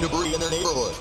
debris in their neighborhood.